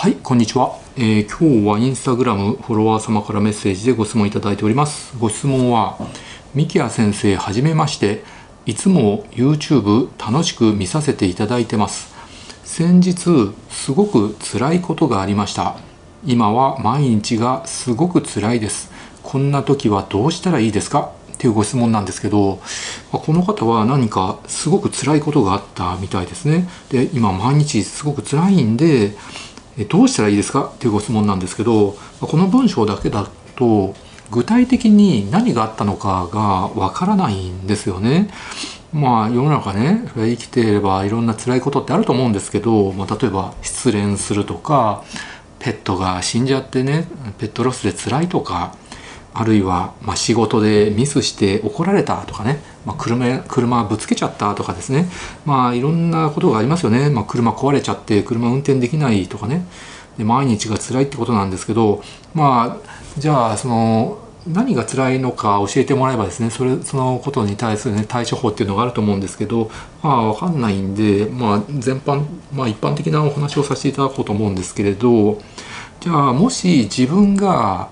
はい、こんにちは、えー、今日はインスタグラムフォロワー様からメッセージでご質問いただいております。ご質問は、ミキヤ先生はじめまして、いつも YouTube 楽しく見させていただいてます。先日、すごく辛いことがありました。今は毎日がすごく辛いです。こんな時はどうしたらいいですか？っていうご質問なんですけど、この方は何かすごく辛いことがあったみたいですね。で、今毎日すごく辛いんで、どうしたらいいですか？っていうご質問なんですけどこの文章だけだと具体的に何があったのかがわからないんですよね。まあ世の中ね生きていればいろんな辛いことってあると思うんですけど、まあ、例えば失恋するとかペットが死んじゃってねペットロスで辛いとかあるいは、ま、仕事でミスして怒られたとかね、まあ、車車ぶつけちゃったとかですね。まあいろんなことがありますよね、まあ、車壊れちゃって車運転できないとかね。で毎日が辛いってことなんですけどまあじゃあその何が辛いのか教えてもらえばですねそれそのことに対する、ね、対処法っていうのがあると思うんですけどまあ分かんないんで、まあ、全般、まあ、一般的なお話をさせていただこうと思うんですけれどじゃあもし自分が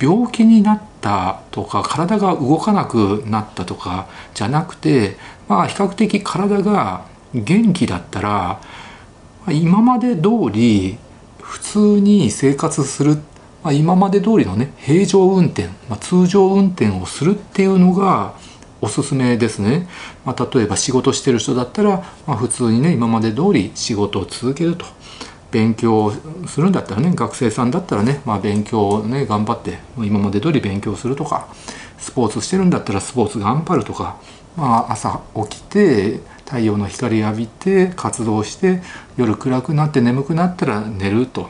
病気になったとか体が動かなくなったとかじゃなくてまあ比較的体が元気だったら今まで通り普通に生活する、まあ、今まで通りのね平常運転、まあ、通常運転をするっていうのがおすすめですね、まあ、例えば仕事してる人だったら、まあ、普通にね今まで通り仕事を続けると。勉強するんだったらね学生さんだったらね、まあ、勉強をね頑張って今まで通り勉強するとかスポーツしてるんだったらスポーツ頑張るとか、まあ、朝起きて太陽の光浴びて活動して夜暗くなって眠くなったら寝ると。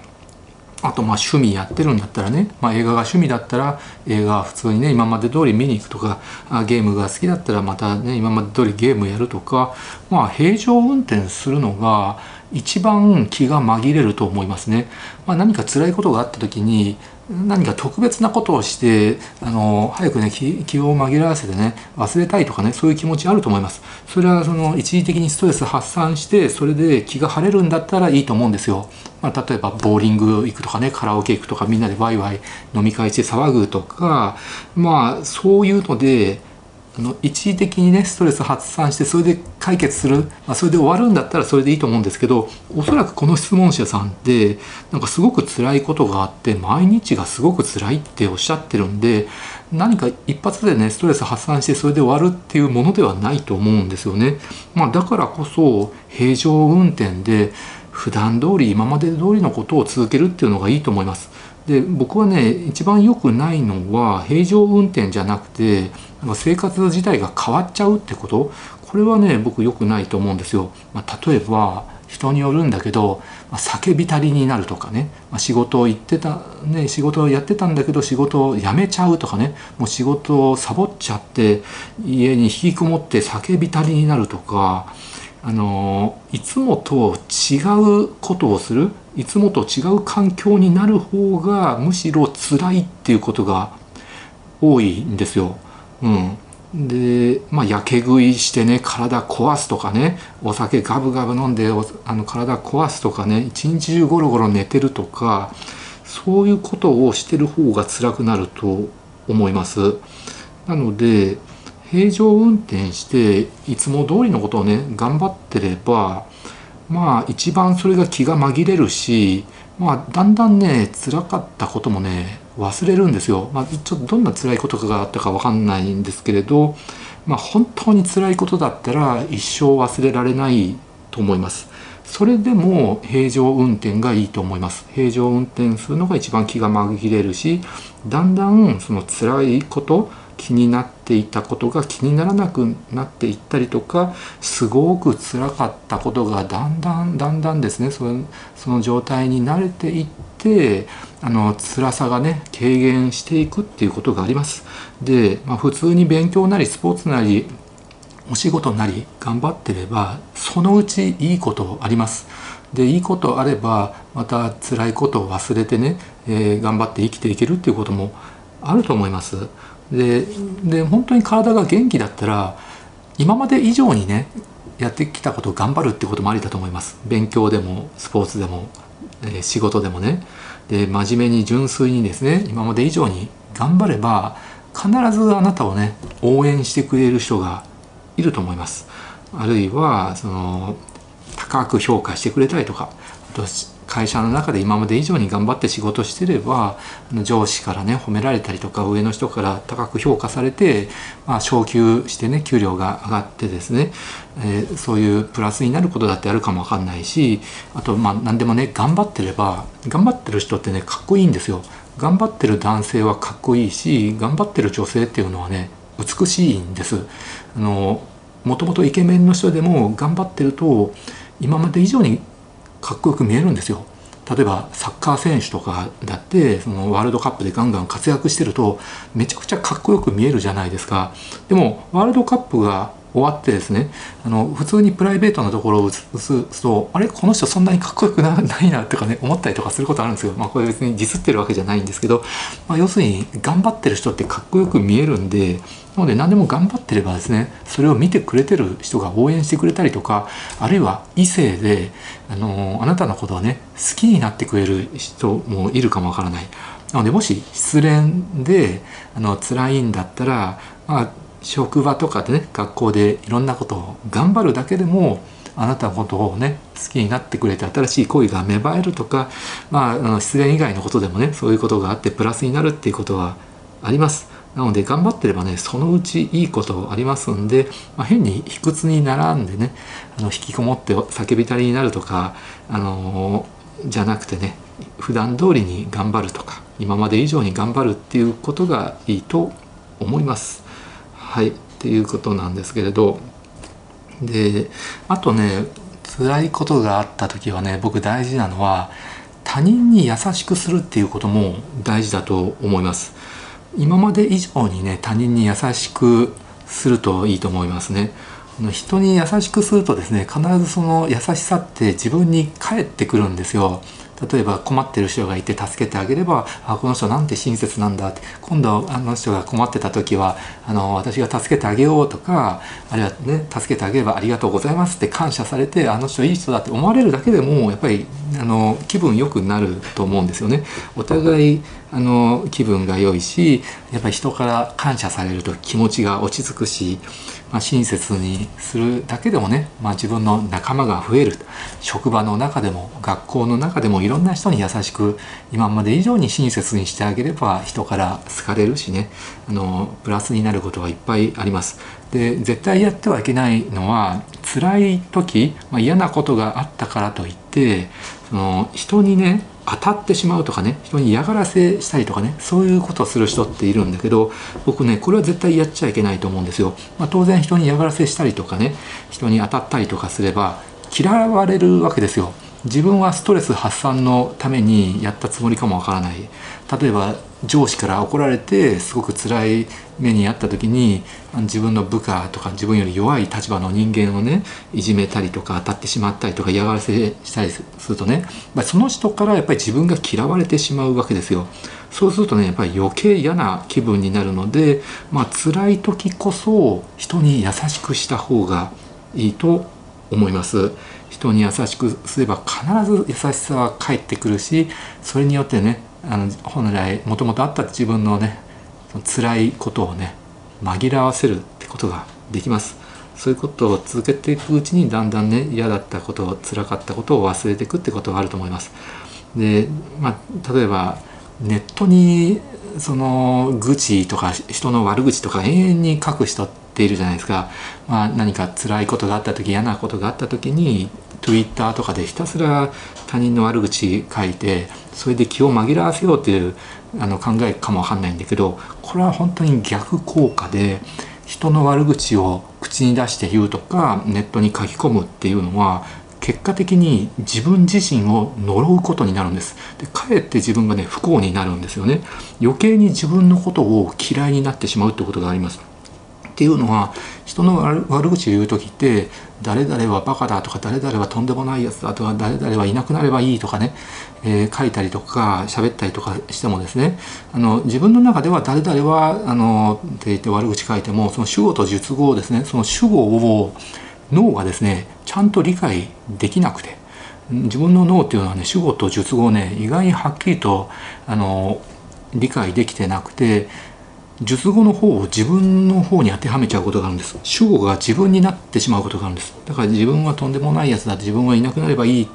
あとまあ趣味やってるんだったらね、まあ、映画が趣味だったら映画は普通にね今まで通り見に行くとかゲームが好きだったらまたね今まで通りゲームやるとかまあ平常運転するのが一番気が紛れると思いますね。まあ、何か辛いことがあった時に何か特別なことをしてあの早くね気を紛らわせてね忘れたいとかねそういう気持ちあると思いますそれはその一時的にストレス発散してそれで気が晴れるんだったらいいと思うんですよ、まあ、例えばボーリング行くとかねカラオケ行くとかみんなでワイワイ飲み会して騒ぐとかまあそういうのであの一時的にねストレス発散してそれで解決する、まあ、それで終わるんだったらそれでいいと思うんですけどおそらくこの質問者さんってなんかすごく辛いことがあって毎日がすごく辛いっておっしゃってるんで何か一発でねストレス発散してそれで終わるっていうものではないと思うんですよね。まあ、だからこそ平常運転で普段通り今まで通りのことを続けるっていうのがいいと思います。で僕はね一番良くないのは平常運転じゃなくて生活自体が変わっちゃうってこと。これはね僕良くないと思うんですよ。まあ、例えば人によるんだけど、まあ、酒浸りになるとかね、まあ、仕事を行ってた、ね、仕事をやってたんだけど仕事を辞めちゃうとかね。もう仕事をサボっちゃって家に引きこもって酒浸りになるとか。あのいつもと違うことをするいつもと違う環境になる方がむしろ辛いっていうことが多いんですよ。うん、でまあやけ食いしてね体壊すとかねお酒ガブガブ飲んであの体壊すとかね一日中ゴロゴロ寝てるとかそういうことをしてる方が辛くなると思います。なので平常運転していつも通りのことをね頑張ってればまあ一番それが気が紛れるしまあだんだんね辛かったこともね忘れるんですよ。まあ、ちょっとどんな辛いことがあったか分かんないんですけれど、まあ、本当に辛いことだったら一生忘れられないと思います。それでも平常運転がいいと思います。平常運転するのが一番気が紛れるし、だんだんその辛いこと、気になっていたことが気にならなくなっていったりとかすごく辛かったことがだんだんだんだんですねそのその状態に慣れていってあの辛さがね軽減していくっていうことがあります。で、まあ、普通に勉強なりスポーツなりお仕事なり頑張ってればそのうちいいことあります。でいいことあればまた辛いことを忘れてね、えー、頑張って生きていけるっていうこともあると思います。でで本当に体が元気だったら今まで以上にねやってきたことを頑張るってこともありだと思います。勉強でもスポーツでもえー、仕事でもね。で真面目に純粋にですね今まで以上に頑張れば必ずあなたをね応援してくれる人がいると思います。あるいはその高く評価してくれたりとかあと会社の中で今まで以上に頑張って仕事してれば上司からね褒められたりとか上の人から高く評価されて、まあ、昇給してね給料が上がってですね、えー、そういうプラスになることだってあるかもわかんないしあとまあ何でもね頑張ってれば頑張ってる人ってねかっこいいんですよ。頑張ってる男性はかっこいいし頑張ってる女性っていうのはね美しいんです。あのもともとイケメンの人でも頑張ってると今まで以上にかっこよく見えるんですよ。例えばサッカー選手とかだってそのワールドカップでガンガン活躍してるとめちゃくちゃかっこよく見えるじゃないですかでもワールドカップが終わってですねあの普通にプライベートなところを映すとあれこの人そんなにかっこよくな いなとかね思ったりとかすることあるんですよまあこれ別にディスってるわけじゃないんですけど、まあ、要するに頑張ってる人ってかっこよく見えるんでなので何でも頑張ってればですねそれを見てくれてる人が応援してくれたりとかあるいは異性であのあなたのことをね好きになってくれる人もいるかもわからない。なのでもし失恋であの辛いんだったら、まあ、職場とかでね学校でいろんなことを頑張るだけでもあなたのことをね好きになってくれて新しい恋が芽生えるとか、まあ、あの失恋以外のことでもねそういうことがあってプラスになるっていうことはあります。なので頑張ってればねそのうちいいことありますんで、まあ、変に卑屈に並んでねあの引きこもって叫びたりになるとか、あのー、じゃなくてね普段通りに頑張るとか今まで以上に頑張るっていうことがいいと思います。はいっていうことなんですけれどであとね辛いことがあった時はね僕大事なのは他人に優しくするっていうことも大事だと思います。今まで以上にね他人に優しくするといいと思いますね。人に優しくするとですね必ずその優しさって自分に返ってくるんですよ。例えば困ってる人がいて助けてあげればあこの人なんて親切なんだって今度あの人が困ってた時はあの私が助けてあげようとかあるいはね助けてあげればありがとうございますって感謝されてあの人いい人だって思われるだけでもやっぱりあの気分良くなると思うんですよね。お互いあの気分が良いしやっぱり人から感謝されると気持ちが落ち着くしまあ、親切にするだけでもね、まあ、自分の仲間が増える職場の中でも学校の中でもいろんな人に優しく今まで以上に親切にしてあげれば人から好かれるしねあのプラスになることがいっぱいあります。で絶対やってはいけないのは辛い時、まあ、嫌なことがあったからといってその人にね当たってしまうとかね人に嫌がらせしたりとかねそういうことをする人っているんだけど僕ねこれは絶対やっちゃいけないと思うんですよ。まあ、当然人に嫌がらせしたりとかね人に当たったりとかすれば嫌われるわけですよ。自分はストレス発散のためにやったつもりかもわからない例えば上司から怒られてすごく辛い目に遭った時に自分の部下とか自分より弱い立場の人間をねいじめたりとか当たってしまったりとか嫌がらせしたりするとねその人からやっぱり自分が嫌われてしまうわけですよ。そうするとねやっぱり余計嫌な気分になるので、まあ辛い時こそ人に優しくした方がいいと思います。人に優しくすれば必ず優しさは返ってくるしそれによってねあの本来もともとあった自分のね辛いことをね紛らわせるってことができます。そういうことを続けていくうちにだんだんね嫌だったこと辛かったことを忘れていくってことがあると思います。でまあ例えばネットにその愚痴とか人の悪口とか永遠に書く人ってているじゃないですか、まあ、何か辛いことがあった時嫌なことがあった時に Twitter とかでひたすら他人の悪口書いてそれで気を紛らわせようっていうあの考えかもわかんないんだけどこれは本当に逆効果で人の悪口を口に出して言うとかネットに書き込むっていうのは結果的に自分自身を呪うことになるんです。でかえって自分がね不幸になるんですよね。余計に自分のことを嫌いになってしまうってことがあります。っていうのは人の悪口を言う時って誰々はバカだとか誰々はとんでもないやつだとか誰々はいなくなればいいとかね、えー、書いたりとか喋ったりとかしてもですねあの自分の中では誰々はあのって言って悪口書いてもその主語と述語をですねその主語を脳がですねちゃんと理解できなくて自分の脳っていうのはね主語と述語をね意外にはっきりとあの理解できてなくて述語の方を自分の方に当てはめちゃうことがあるんです。主語が自分になってしまうことがあるんです。だから自分はとんでもないやつだ。自分はいなくなればいい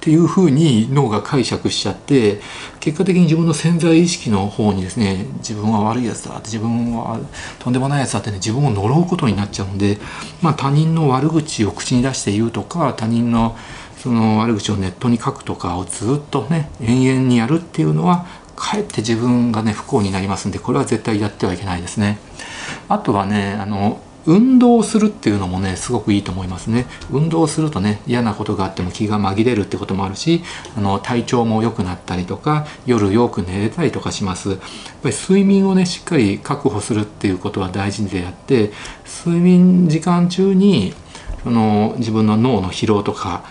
っていうふうに脳が解釈しちゃって結果的に自分の潜在意識の方にですね自分は悪いやつだって自分はとんでもないやつだってね自分を呪うことになっちゃうんで、まあ、他人の悪口を口に出して言うとか他人のその悪口をネットに書くとかをずっとね延々にやるっていうのはかえって自分がね不幸になりますんでこれは絶対やってはいけないですね。あとはねあの運動するっていうのもねすごくいいと思いますね運動するとね嫌なことがあっても気が紛れるってこともあるしあの体調も良くなったりとか夜よく寝れたりとかしますやっぱり睡眠をねしっかり確保するっていうことは大事であって睡眠時間中にその自分の脳の疲労とか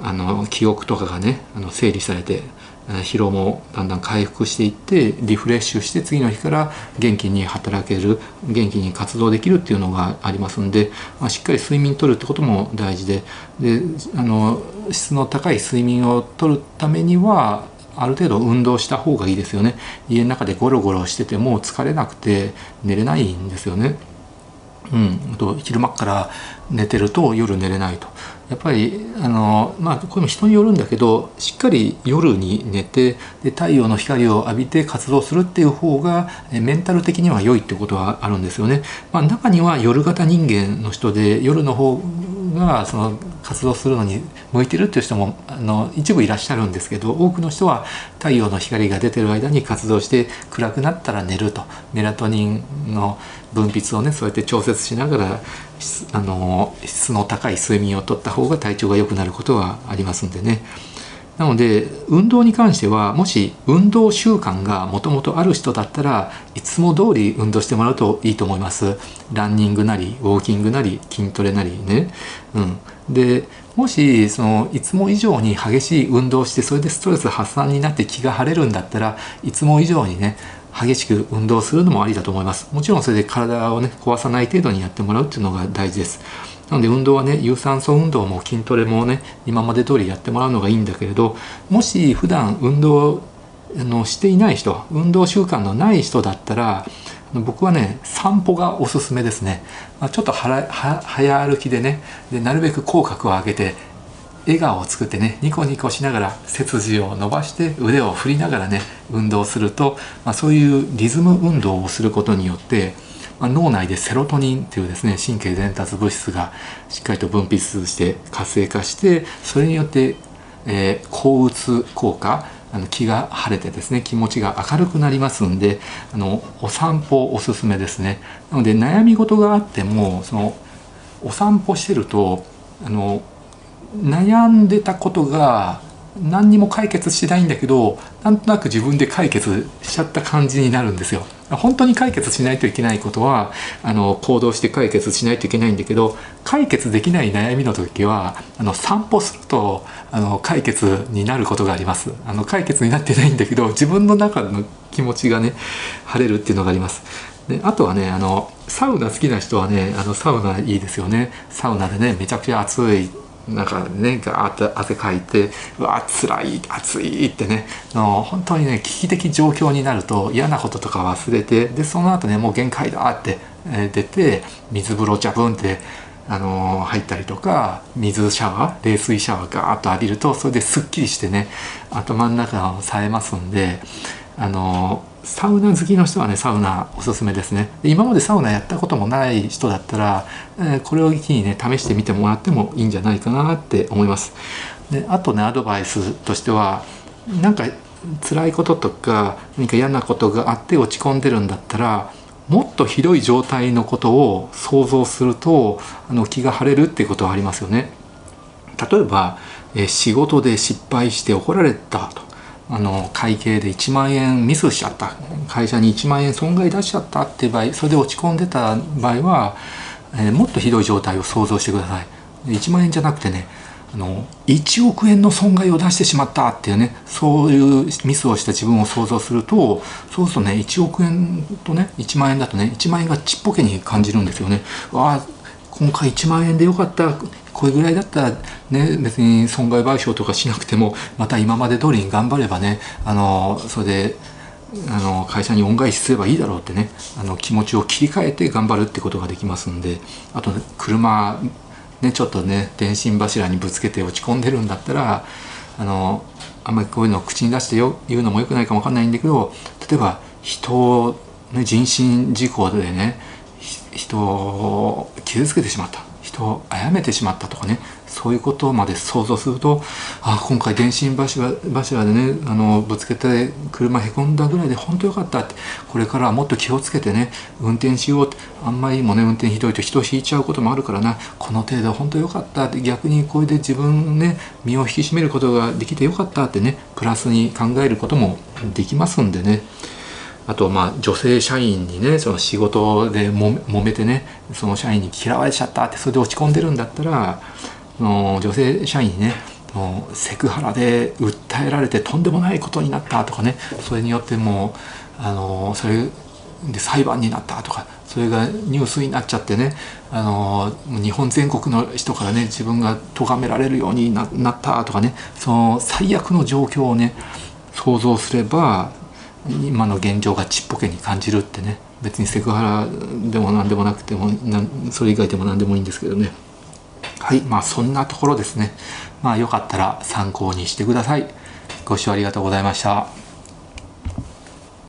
あの記憶とかがねあの整理されて疲労もだんだん回復していってリフレッシュして次の日から元気に働ける元気に活動できるっていうのがありますんで、まあ、しっかり睡眠とるってことも大事でであの質の高い睡眠をとるためにはある程度運動した方がいいですよね家の中でゴロゴロしてても疲れなくて寝れないんですよね。うん、と昼間から寝てると夜寝れないとやっぱりあのまあこれも人によるんだけどしっかり夜に寝てで太陽の光を浴びて活動するっていう方がメンタル的には良いってことはあるんですよね。まあ、中には夜型人間の人で夜の方がその活動するのに向いてるっていう人もあの一部いらっしゃるんですけど多くの人は太陽の光が出てる間に活動して暗くなったら寝るとメラトニンの分泌をねそうやって調節しながらあの質の高い睡眠をとった方が体調が良くなることはありますんでね。なので運動に関してはもし運動習慣がもともとある人だったらいつも通り運動してもらうといいと思います。ランニングなりウォーキングなり筋トレなりね、うん、でもしそのいつも以上に激しい運動してそれでストレス発散になって気が晴れるんだったらいつも以上にね激しく運動するのもありだと思います。もちろんそれで体をね壊さない程度にやってもらうっていうのが大事です。なので運動はね有酸素運動も筋トレもね今まで通りやってもらうのがいいんだけれどもし普段運動のしていない人運動習慣のない人だったら僕はね散歩がおすすめですね。まちょっと早歩きでねでなるべく口角を上げて笑顔を作ってねニコニコしながら背筋を伸ばして腕を振りながらね運動すると、まあ、そういうリズム運動をすることによって、脳内でセロトニンっていうですね神経伝達物質がしっかりと分泌して活性化してそれによって、えー、抗うつ効果あの気が晴れてですね気持ちが明るくなりますんであのお散歩おすすめですね。なので悩み事があってもそのお散歩してるとあの悩んでたことが何にも解決しないんだけどなんとなく自分で解決しちゃった感じになるんですよ。本当に解決しないといけないことはあの行動して解決しないといけないんだけど解決できない悩みの時はあの散歩するとあの解決になることがあります。あの解決になってないんだけど自分の中の気持ちがね晴れるっていうのがあります。であとはねあのサウナ好きな人はねあのサウナいいですよね。サウナでねめちゃくちゃ暑い。なんかねガーッと汗かいてうわ辛い暑いってねの本当にね危機的状況になると嫌なこととか忘れてでその後ねもう限界だってえ出て水風呂ジャブンってあの入ったりとか水シャワー冷水シャワーガーッと浴びるとそれですっきりしてね頭の中を冴えますんであのサウナ好きの人はねサウナおすすめですね。今までサウナやったこともない人だったら、えー、これを機にね試してみてもらってもいいんじゃないかなって思います。であとねアドバイスとしてはなんか辛いこととか何か嫌なことがあって落ち込んでるんだったらもっとひどい状態のことを想像するとあの気が晴れるっていうことはありますよね。例えば、えー、仕事で失敗して怒られたとあの会計で1万円ミスしちゃった。会社に1万円損害出しちゃったっていう場合それで落ち込んでた場合は、えー、もっとひどい状態を想像してください。1万円じゃなくてねあの1億円の損害を出してしまったっていうねそういうミスをした自分を想像するとそうするとね1億円とね1万円だとね1万円がちっぽけに感じるんですよね。わあ今回1万円でよかった。これぐらいだったらね別に損害賠償とかしなくてもまた今まで通りに頑張ればねあのそれであの会社に恩返しすればいいだろうってねあの気持ちを切り替えて頑張るってことができますんであと、車ねちょっとね電信柱にぶつけて落ち込んでるんだったらあのあんまりこういうのを口に出してよ言うのもよくないかもわかんないんだけど例えば人を、ね、人身事故でね人を傷つけてしまった。人を殺めてしまったとかねそういうことまで想像するとあ今回電信柱柱でねあのぶつけて車へこんだぐらいで本当よかったってこれからはもっと気をつけてね運転しようってあんまりもね運転ひどいと人を引いちゃうこともあるからなこの程度本当よかったって逆にこれで自分ね身を引き締めることができてよかったってねプラスに考えることもできますんでね。あとまあ女性社員にねその仕事でも揉めてねその社員に嫌われちゃったってそれで落ち込んでるんだったらの女性社員にねセクハラで訴えられてとんでもないことになったとかねそれによってもうあのそれで裁判になったとかそれがニュースになっちゃってねあの日本全国の人からね自分が咎められるようになったとかねその最悪の状況をね想像すれば今の現状がちっぽけに感じるってね。別にセクハラでも何でもなくてもそれ以外でも何でもいいんですけどね。はい。まあそんなところですね。まあよかったら参考にしてください。ご視聴ありがとうございました